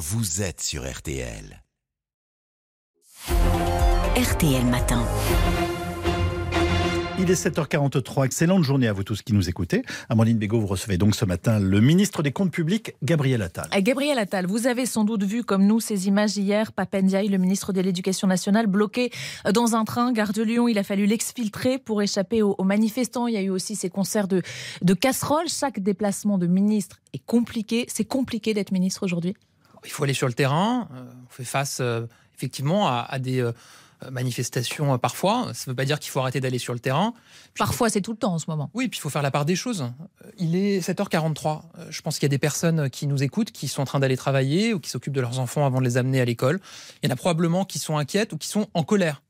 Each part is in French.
vous êtes sur RTL. RTL Matin. Il est 7h43. Excellente journée à vous tous qui nous écoutez. Amandine Bégaud, vous recevez donc ce matin le ministre des Comptes publics, Gabriel Attal. À Gabriel Attal, vous avez sans doute vu comme nous ces images hier. Papendiaï, le ministre de l'Éducation nationale, bloqué dans un train, gare de Lyon. Il a fallu l'exfiltrer pour échapper aux, manifestants. Il y a eu aussi ces concerts de, de casseroles. Chaque déplacement de ministre est compliqué. C'est compliqué d'être ministre aujourd'hui Il faut aller sur le terrain. Euh, on fait face euh, effectivement à, des. Euh, manifestations parfois. Ça ne veut pas dire qu'il faut arrêter d'aller sur le terrain. parfois, c'est tout le temps en ce moment. Oui, puis il faut faire la part des choses. Il est 7h43. Je pense qu'il y a des personnes qui nous écoutent, qui sont en train d'aller travailler ou qui s'occupent de leurs enfants avant de les amener à l'école. Il y en a probablement qui sont inquiètes ou qui sont en colère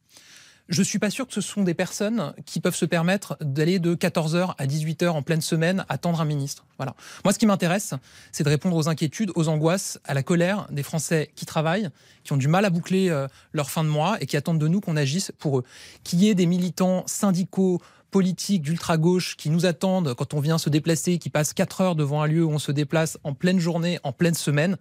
je suis pas sûr que ce sont des personnes qui peuvent se permettre d'aller de 14h à 18h en pleine semaine attendre un ministre. Voilà. Moi, ce qui m'intéresse, c'est de répondre aux inquiétudes, aux angoisses, à la colère des Français qui travaillent, qui ont du mal à boucler euh, leur fin de mois et qui attendent de nous qu'on agisse pour eux. Qu'il y ait des militants syndicaux, politiques d'ultra-gauche qui nous attendent quand on vient se déplacer, qui passent 4 heures devant un lieu où on se déplace en pleine journée, en pleine semaine.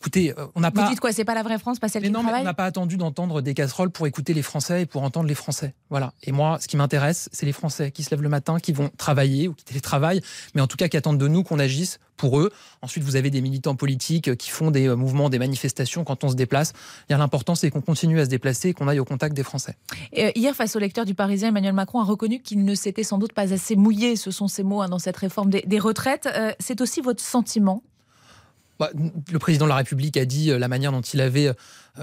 Écoutez, euh, on n'a pas. Vous dites quoi C'est pas la vraie France, pas celle qui non, travaille On n'a pas attendu d'entendre des casseroles pour écouter les Français et pour entendre les Français. Voilà. Et moi, ce qui m'intéresse, c'est les Français qui se lèvent le matin, qui vont travailler ou qui télétravaillent, mais en tout cas qui attendent de nous qu'on agisse pour eux. Ensuite, vous avez des militants politiques qui font des euh, mouvements, des manifestations quand on se déplace. L'important, c'est qu'on continue à se déplacer et qu'on aille au contact des Français. Euh, hier, face au lecteur du Parisien, Emmanuel Macron a reconnu qu'il ne s'était sans doute pas assez mouillé, ce sont ses mots, hein, dans cette réforme des, retraites. c'est aussi votre sentiment bah, le président de la République a dit euh, la manière dont il avait euh,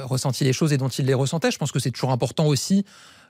ressenti les choses et dont il les ressentait. Je pense que c'est toujours important aussi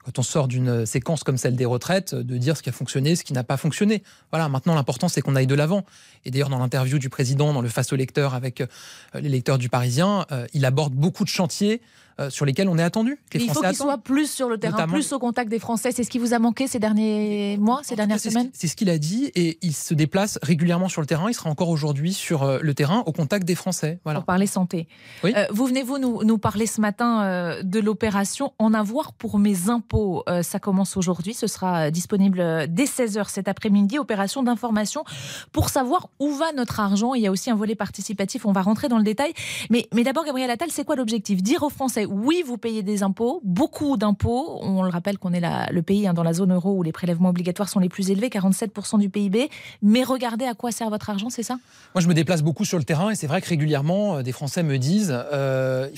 quand on sort d'une séquence comme celle des retraites, de dire ce qui a fonctionné, ce qui n'a pas fonctionné. Voilà, maintenant l'important c'est qu'on aille de l'avant. Et d'ailleurs dans l'interview du président, dans le face au lecteur avec euh, les lecteurs du Parisien, il aborde beaucoup de chantiers euh, sur lesquels on est attendu. il faut qu'il soit plus sur le terrain, plus au contact des Français. C'est ce qui vous a manqué ces derniers mois, ces dernières semaines C'est ce qu'il a dit et il se déplace régulièrement sur le terrain. Il sera encore aujourd'hui sur euh, le terrain au contact des Français. Voilà. Pour parler santé. Euh, vous venez-vous nous, nous, parler ce matin de l'opération En avoir pour mes impôts Ça commence aujourd'hui. Ce sera disponible dès 16h cet après-midi. Opération d'information pour savoir où va notre argent. Il y a aussi un volet participatif. On va rentrer dans le détail. Mais, mais d'abord, Gabriel Attal, c'est quoi l'objectif? Dire aux Français oui, vous payez des impôts, beaucoup d'impôts. On le rappelle qu'on est le pays hein, dans la zone euro où les prélèvements obligatoires sont les plus élevés, 47% du PIB. Mais regardez à quoi sert votre argent, c'est ça? Moi, je me déplace beaucoup sur le terrain et c'est vrai que régulièrement, euh, des Français me disent euh,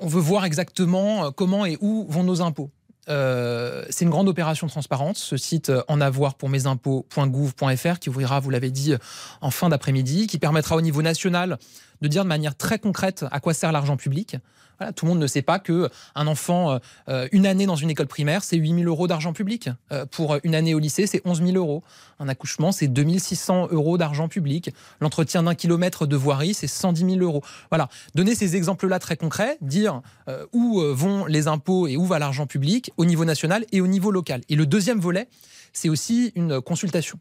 on veut voir exactement euh, comment et où vont nos impôts. c'est une grande opération transparente, ce site en avoir pour mes impôts.gouv.fr qui ouvrira, vous l'avez dit, en fin d'après-midi, qui permettra au niveau national de dire de manière très concrète à quoi sert l'argent public tout le monde ne sait pas que un enfant, euh, une année dans une école primaire, c'est 8 000 euros d'argent public. Euh, pour une année au lycée, c'est 11 000 euros. Un accouchement, c'est 2 600 euros d'argent public. L'entretien d'un kilomètre de voirie, c'est 110 000 euros. Voilà. Donner ces exemples-là très concrets, dire euh, où vont les impôts et où va l'argent public au niveau national et au niveau local. Et le deuxième volet, c'est aussi une consultation.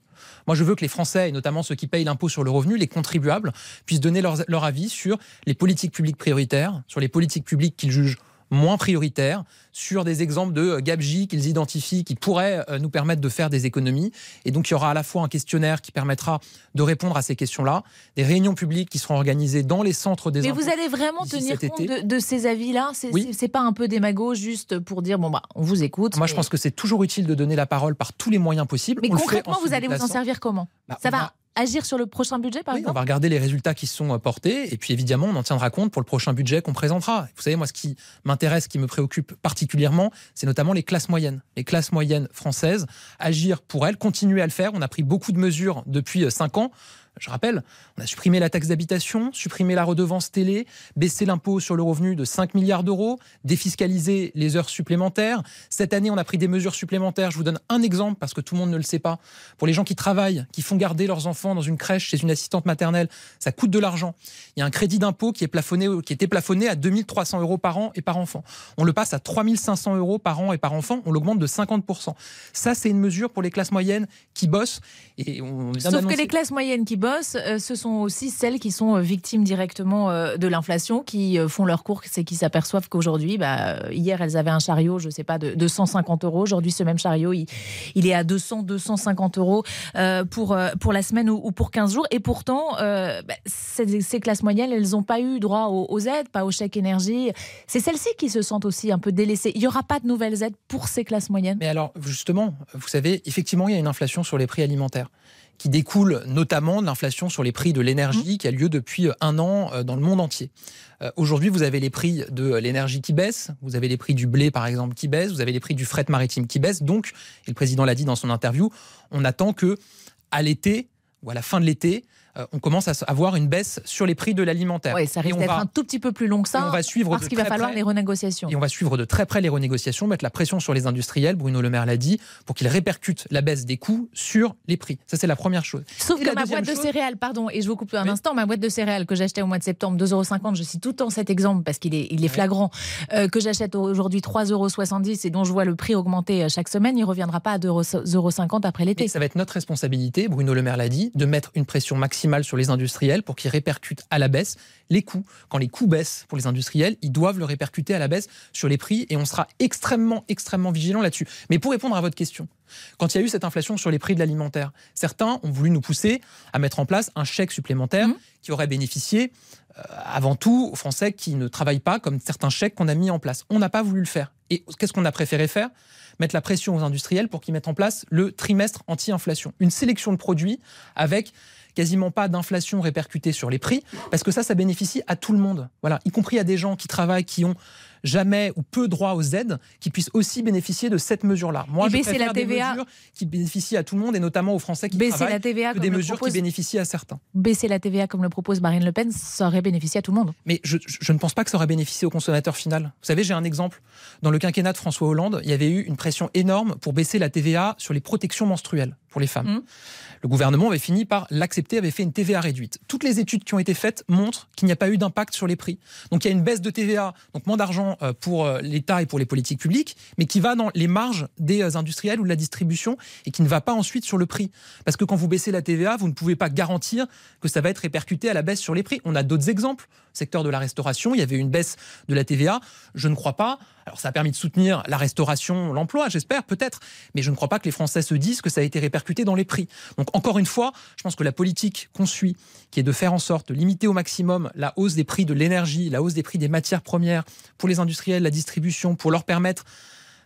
Moi, je veux que les Français, et notamment ceux qui payent l'impôt sur le revenu, les contribuables, puissent donner leur, leur avis sur les politiques publiques prioritaires, sur les politiques publiques qu'ils jugent moins prioritaires, sur des exemples de euh, gabegie qu'ils identifient qui pourraient euh, nous permettre de faire des économies. Et donc il y aura à la fois un questionnaire qui permettra de répondre à ces questions-là, des réunions publiques qui seront organisées dans les centres des Mais vous allez vraiment tenir compte de, ces avis-là? C'est oui. pas un peu démago juste pour dire bon bah on vous écoute. Moi je pense que c'est toujours utile de donner la parole par tous les moyens possibles. Mais concrètement vous allez vous en servir comment? Bah, Ça va agir sur le prochain budget, par exemple On va regarder les résultats qui sont portés et puis évidemment, on en tiendra compte pour le prochain budget qu'on présentera. Vous savez, moi, ce qui m'intéresse, ce qui me préoccupe particulièrement, c'est notamment les classes moyennes. Les classes moyennes françaises, agir pour elles, continuer à le faire. On a pris beaucoup de mesures depuis cinq ans. Je rappelle, on a supprimé la taxe d'habitation, supprimé la redevance télé, baissé l'impôt sur le revenu de 5 milliards d'euros, défiscalisé les heures supplémentaires. Cette année, on a pris des mesures supplémentaires. Je vous donne un exemple parce que tout le monde ne le sait pas. Pour les gens qui travaillent, qui font garder leurs enfants dans une crèche chez une assistante maternelle, ça coûte de l'argent. Il y a un crédit d'impôt qui est plafonné, qui était plafonné à 2300 euros par an et par enfant. On le passe à 3500 euros par an et par enfant. On l'augmente de 50%. Ça, c'est une mesure pour les classes moyennes qui bossent. Et on Sauf que les classes moyennes qui bossent bossent, ce sont aussi celles qui sont victimes directement de l'inflation, qui font leurs courses et qui s'aperçoivent qu'aujourd'hui, bah, hier, elles avaient un chariot, je ne sais pas, de, 150 euros. Aujourd'hui, ce même chariot, il, est à 200, 250 euros pour, pour la semaine ou, pour 15 jours. Et pourtant, bah, ces, classes moyennes, elles n'ont pas eu droit aux, aux aides, pas au chèque énergie. C'est celles-ci qui se sentent aussi un peu délaissées. Il n'y aura pas de nouvelles aides pour ces classes moyennes Mais alors, justement, vous savez, effectivement, il y a une inflation sur les prix alimentaires qui découle notamment de l'inflation sur les prix de l'énergie mmh. qui a lieu depuis un an euh, dans le monde entier. Euh, aujourd'hui, vous avez les prix de l'énergie qui baissent, vous avez les prix du blé par exemple qui baissent, vous avez les prix du fret maritime qui baissent. Donc, et le président l'a dit dans son interview, on attend que à l'été ou à la fin de l'été, euh, on commence à avoir une baisse sur les prix de l'alimentaire. Oui, ça risque d'être un tout petit peu plus long que ça. On va suivre parce qu'il va falloir les renégociations. Et on va suivre de très près les renégociations, mettre la pression sur les industriels, Bruno Le Maire l'a dit, pour qu'ils répercutent la baisse des coûts sur les prix. Ça, c'est la première chose. Sauf que ma boîte de céréales, pardon, et je vous coupe un instant, ma boîte de céréales que j'achetais au mois de septembre, 2,50 euros, je cite tout le temps cet exemple parce qu'il est, il est flagrant, euh, que j'achète aujourd'hui 3,70 euros et dont je vois le prix augmenter euh, chaque semaine, il ne reviendra pas à 2,50 euros après l'été. Ça va être notre responsabilité, Bruno Le Maire l'a dit, de mettre une pression maximale sur les industriels pour qu'ils répercutent à la baisse les coûts. Quand les coûts baissent pour les industriels, ils doivent le répercuter à la baisse sur les prix et on sera extrêmement, extrêmement vigilant là-dessus. Mais pour répondre à votre question, quand il y a eu cette inflation sur les prix de l'alimentaire, certains ont voulu nous pousser à mettre en place un chèque supplémentaire mmh. qui aurait bénéficié euh, avant tout aux Français qui ne travaillent pas, comme certains chèques qu'on a mis en place. On n'a pas voulu le faire. Et qu'est-ce qu'on a préféré faire? Mettre la pression aux industriels pour qu'ils mettent en place le trimestre anti-inflation. Une sélection de produits avec quasiment pas d'inflation répercutée sur les prix, parce que ça, ça bénéficie à tout le monde. Voilà, y compris à des gens qui travaillent, qui ont jamais ou peu droit aux aides, qui puissent aussi bénéficier de cette mesure-là. Moi, je préfère la TVA. des mesures qui bénéficient à tout le monde et notamment aux Français qui baisser travaillent, la TVA que des mesures qui bénéficient à certains. Baisser la TVA comme le propose Marine Le Pen, ça aurait bénéficié à tout le monde. Mais je, je ne pense pas que ça aurait bénéficié au consommateur final. Vous savez, j'ai un exemple. Dans le quinquennat de François Hollande, il y avait eu une pression énorme pour baisser la TVA sur les protections menstruelles pour les femmes. Mmh. Le gouvernement avait fini par l'accepter, avait fait une TVA réduite. Toutes les études qui ont été faites montrent qu'il n'y a pas eu d'impact sur les prix. Donc il y a une baisse de TVA, donc moins d'argent euh, pour euh, l'État et pour les politiques publiques, mais qui va dans les marges des euh, industriels ou de la distribution et qui ne va pas ensuite sur le prix. Parce que quand vous baissez la TVA, vous ne pouvez pas garantir que ça va être répercuté à la baisse sur les prix. On a d'autres exemples. Secteur de la restauration, il y avait une baisse de la TVA. Je ne crois pas. Alors ça a permis de soutenir la restauration, l'emploi, j'espère, peut-être. Mais je ne crois pas que les Français se disent que ça a été répercuté dans les prix. Donc encore une fois, je pense que la politique qu'on suit, qui est de faire en sorte de limiter au maximum la hausse des prix de l'énergie, la hausse des prix des matières premières pour les industriels, la distribution, pour leur permettre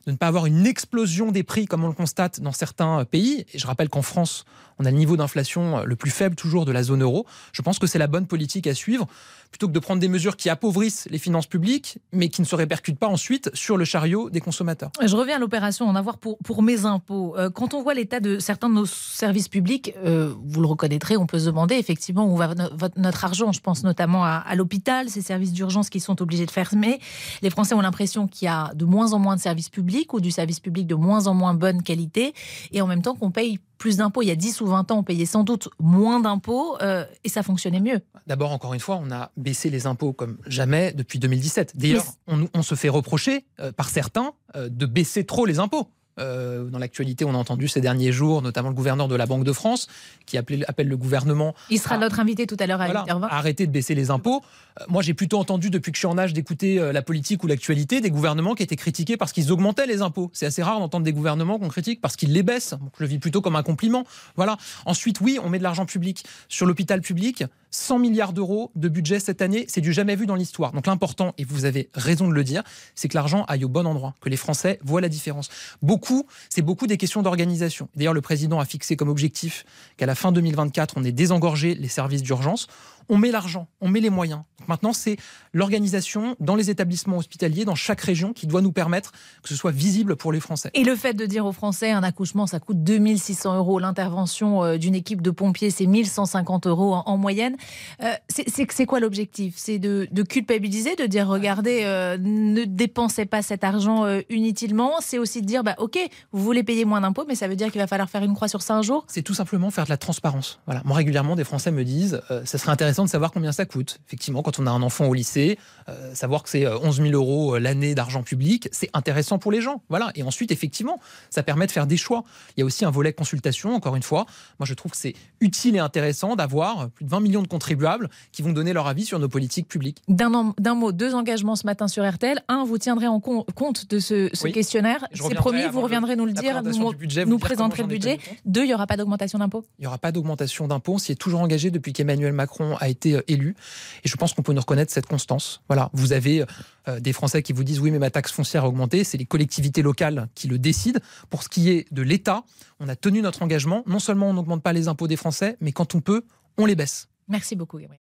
de ne pas avoir une explosion des prix comme on le constate dans certains pays. Et je rappelle qu'en France, on a le niveau d'inflation le plus faible toujours de la zone euro. Je pense que c'est la bonne politique à suivre plutôt que de prendre des mesures qui appauvrissent les finances publiques, mais qui ne se répercutent pas ensuite sur le chariot des consommateurs. Je reviens à l'opération en avoir pour, pour mes impôts. Euh, quand on voit l'état de certains de nos services publics, euh, vous le reconnaîtrez, on peut se demander effectivement où va notre argent. Je pense notamment à, à l'hôpital, ces services d'urgence qui sont obligés de fermer. Les Français ont l'impression qu'il y a de moins en moins de services publics ou du service public de moins en moins bonne qualité, et en même temps qu'on paye plus d'impôts. Il y a 10 ou 20 ans, on payait sans doute moins d'impôts euh, et ça fonctionnait mieux. D'abord, encore une fois, on a baissé les impôts comme jamais depuis 2017. D'ailleurs, on, se fait reprocher euh, par certains euh, de baisser trop les impôts. Euh, dans l'actualité, on a entendu ces derniers jours, notamment le gouverneur de la Banque de France, qui appelle, le gouvernement. Il sera notre invité tout à l'heure à voilà, Arrêter de baisser les impôts. Euh, moi, j'ai plutôt entendu, depuis que je suis en âge d'écouter euh, la politique ou l'actualité, des gouvernements qui étaient critiqués parce qu'ils augmentaient les impôts. C'est assez rare d'entendre des gouvernements qu'on critique parce qu'ils les baissent. je le vis plutôt comme un compliment. Voilà. Ensuite, oui, on met de l'argent public sur l'hôpital public. 100 milliards d'euros de budget cette année, c'est du jamais vu dans l'histoire. Donc l'important, et vous avez raison de le dire, c'est que l'argent aille au bon endroit, que les Français voient la différence. Beaucoup, c'est beaucoup des questions d'organisation. D'ailleurs, le président a fixé comme objectif qu'à la fin 2024, on ait désengorgé les services d'urgence on met l'argent, on met les moyens. maintenant, c'est l'organisation dans les établissements hospitaliers, dans chaque région, qui doit nous permettre que ce soit visible pour les Français. Et le fait de dire aux Français, un accouchement, ça coûte 2600 euros, l'intervention euh, d'une équipe de pompiers, c'est 1150 euros en, moyenne. Euh, c'est quoi l'objectif? C'est de, culpabiliser, de dire, regardez, euh, ne dépensez pas cet argent inutilement. C'est aussi de dire, bah, ok, vous voulez payer moins d'impôts, mais ça veut dire qu'il va falloir faire une croix sur ça un jour C'est tout simplement faire de la transparence. Voilà. Moi, régulièrement, des Français me disent, ça serait intéressant intéressant de savoir combien ça coûte. Effectivement, quand on a un enfant au lycée, euh, savoir que c'est 11 000 euros l'année d'argent public, c'est intéressant pour les gens. Voilà. Et ensuite, effectivement, ça permet de faire des choix. Il y a aussi un volet consultation, encore une fois. Moi, je trouve que c'est utile et intéressant d'avoir plus de 20 millions de contribuables qui vont donner leur avis sur nos politiques publiques. D'un mot, deux engagements ce matin sur RTL. Un, vous tiendrez en compte de ce, questionnaire. C'est promis, vous reviendrez nous le dire, nous, nous présenterez le budget. Deux, il n'y aura pas d'augmentation d'impôts Il n'y aura pas d'augmentation d'impôts. On s'y est toujours engagé depuis qu'Emmanuel Macron a été euh, élu. Et je pense qu'on peut nous reconnaître cette constance. Voilà, vous avez euh, des Français qui vous disent oui, mais ma taxe foncière a augmenté. C'est les collectivités locales qui le décident. Pour ce qui est de l'État, on a tenu notre engagement. Non seulement on n'augmente pas les impôts des Français, mais quand on peut, on les baisse. Merci beaucoup, Gabriel.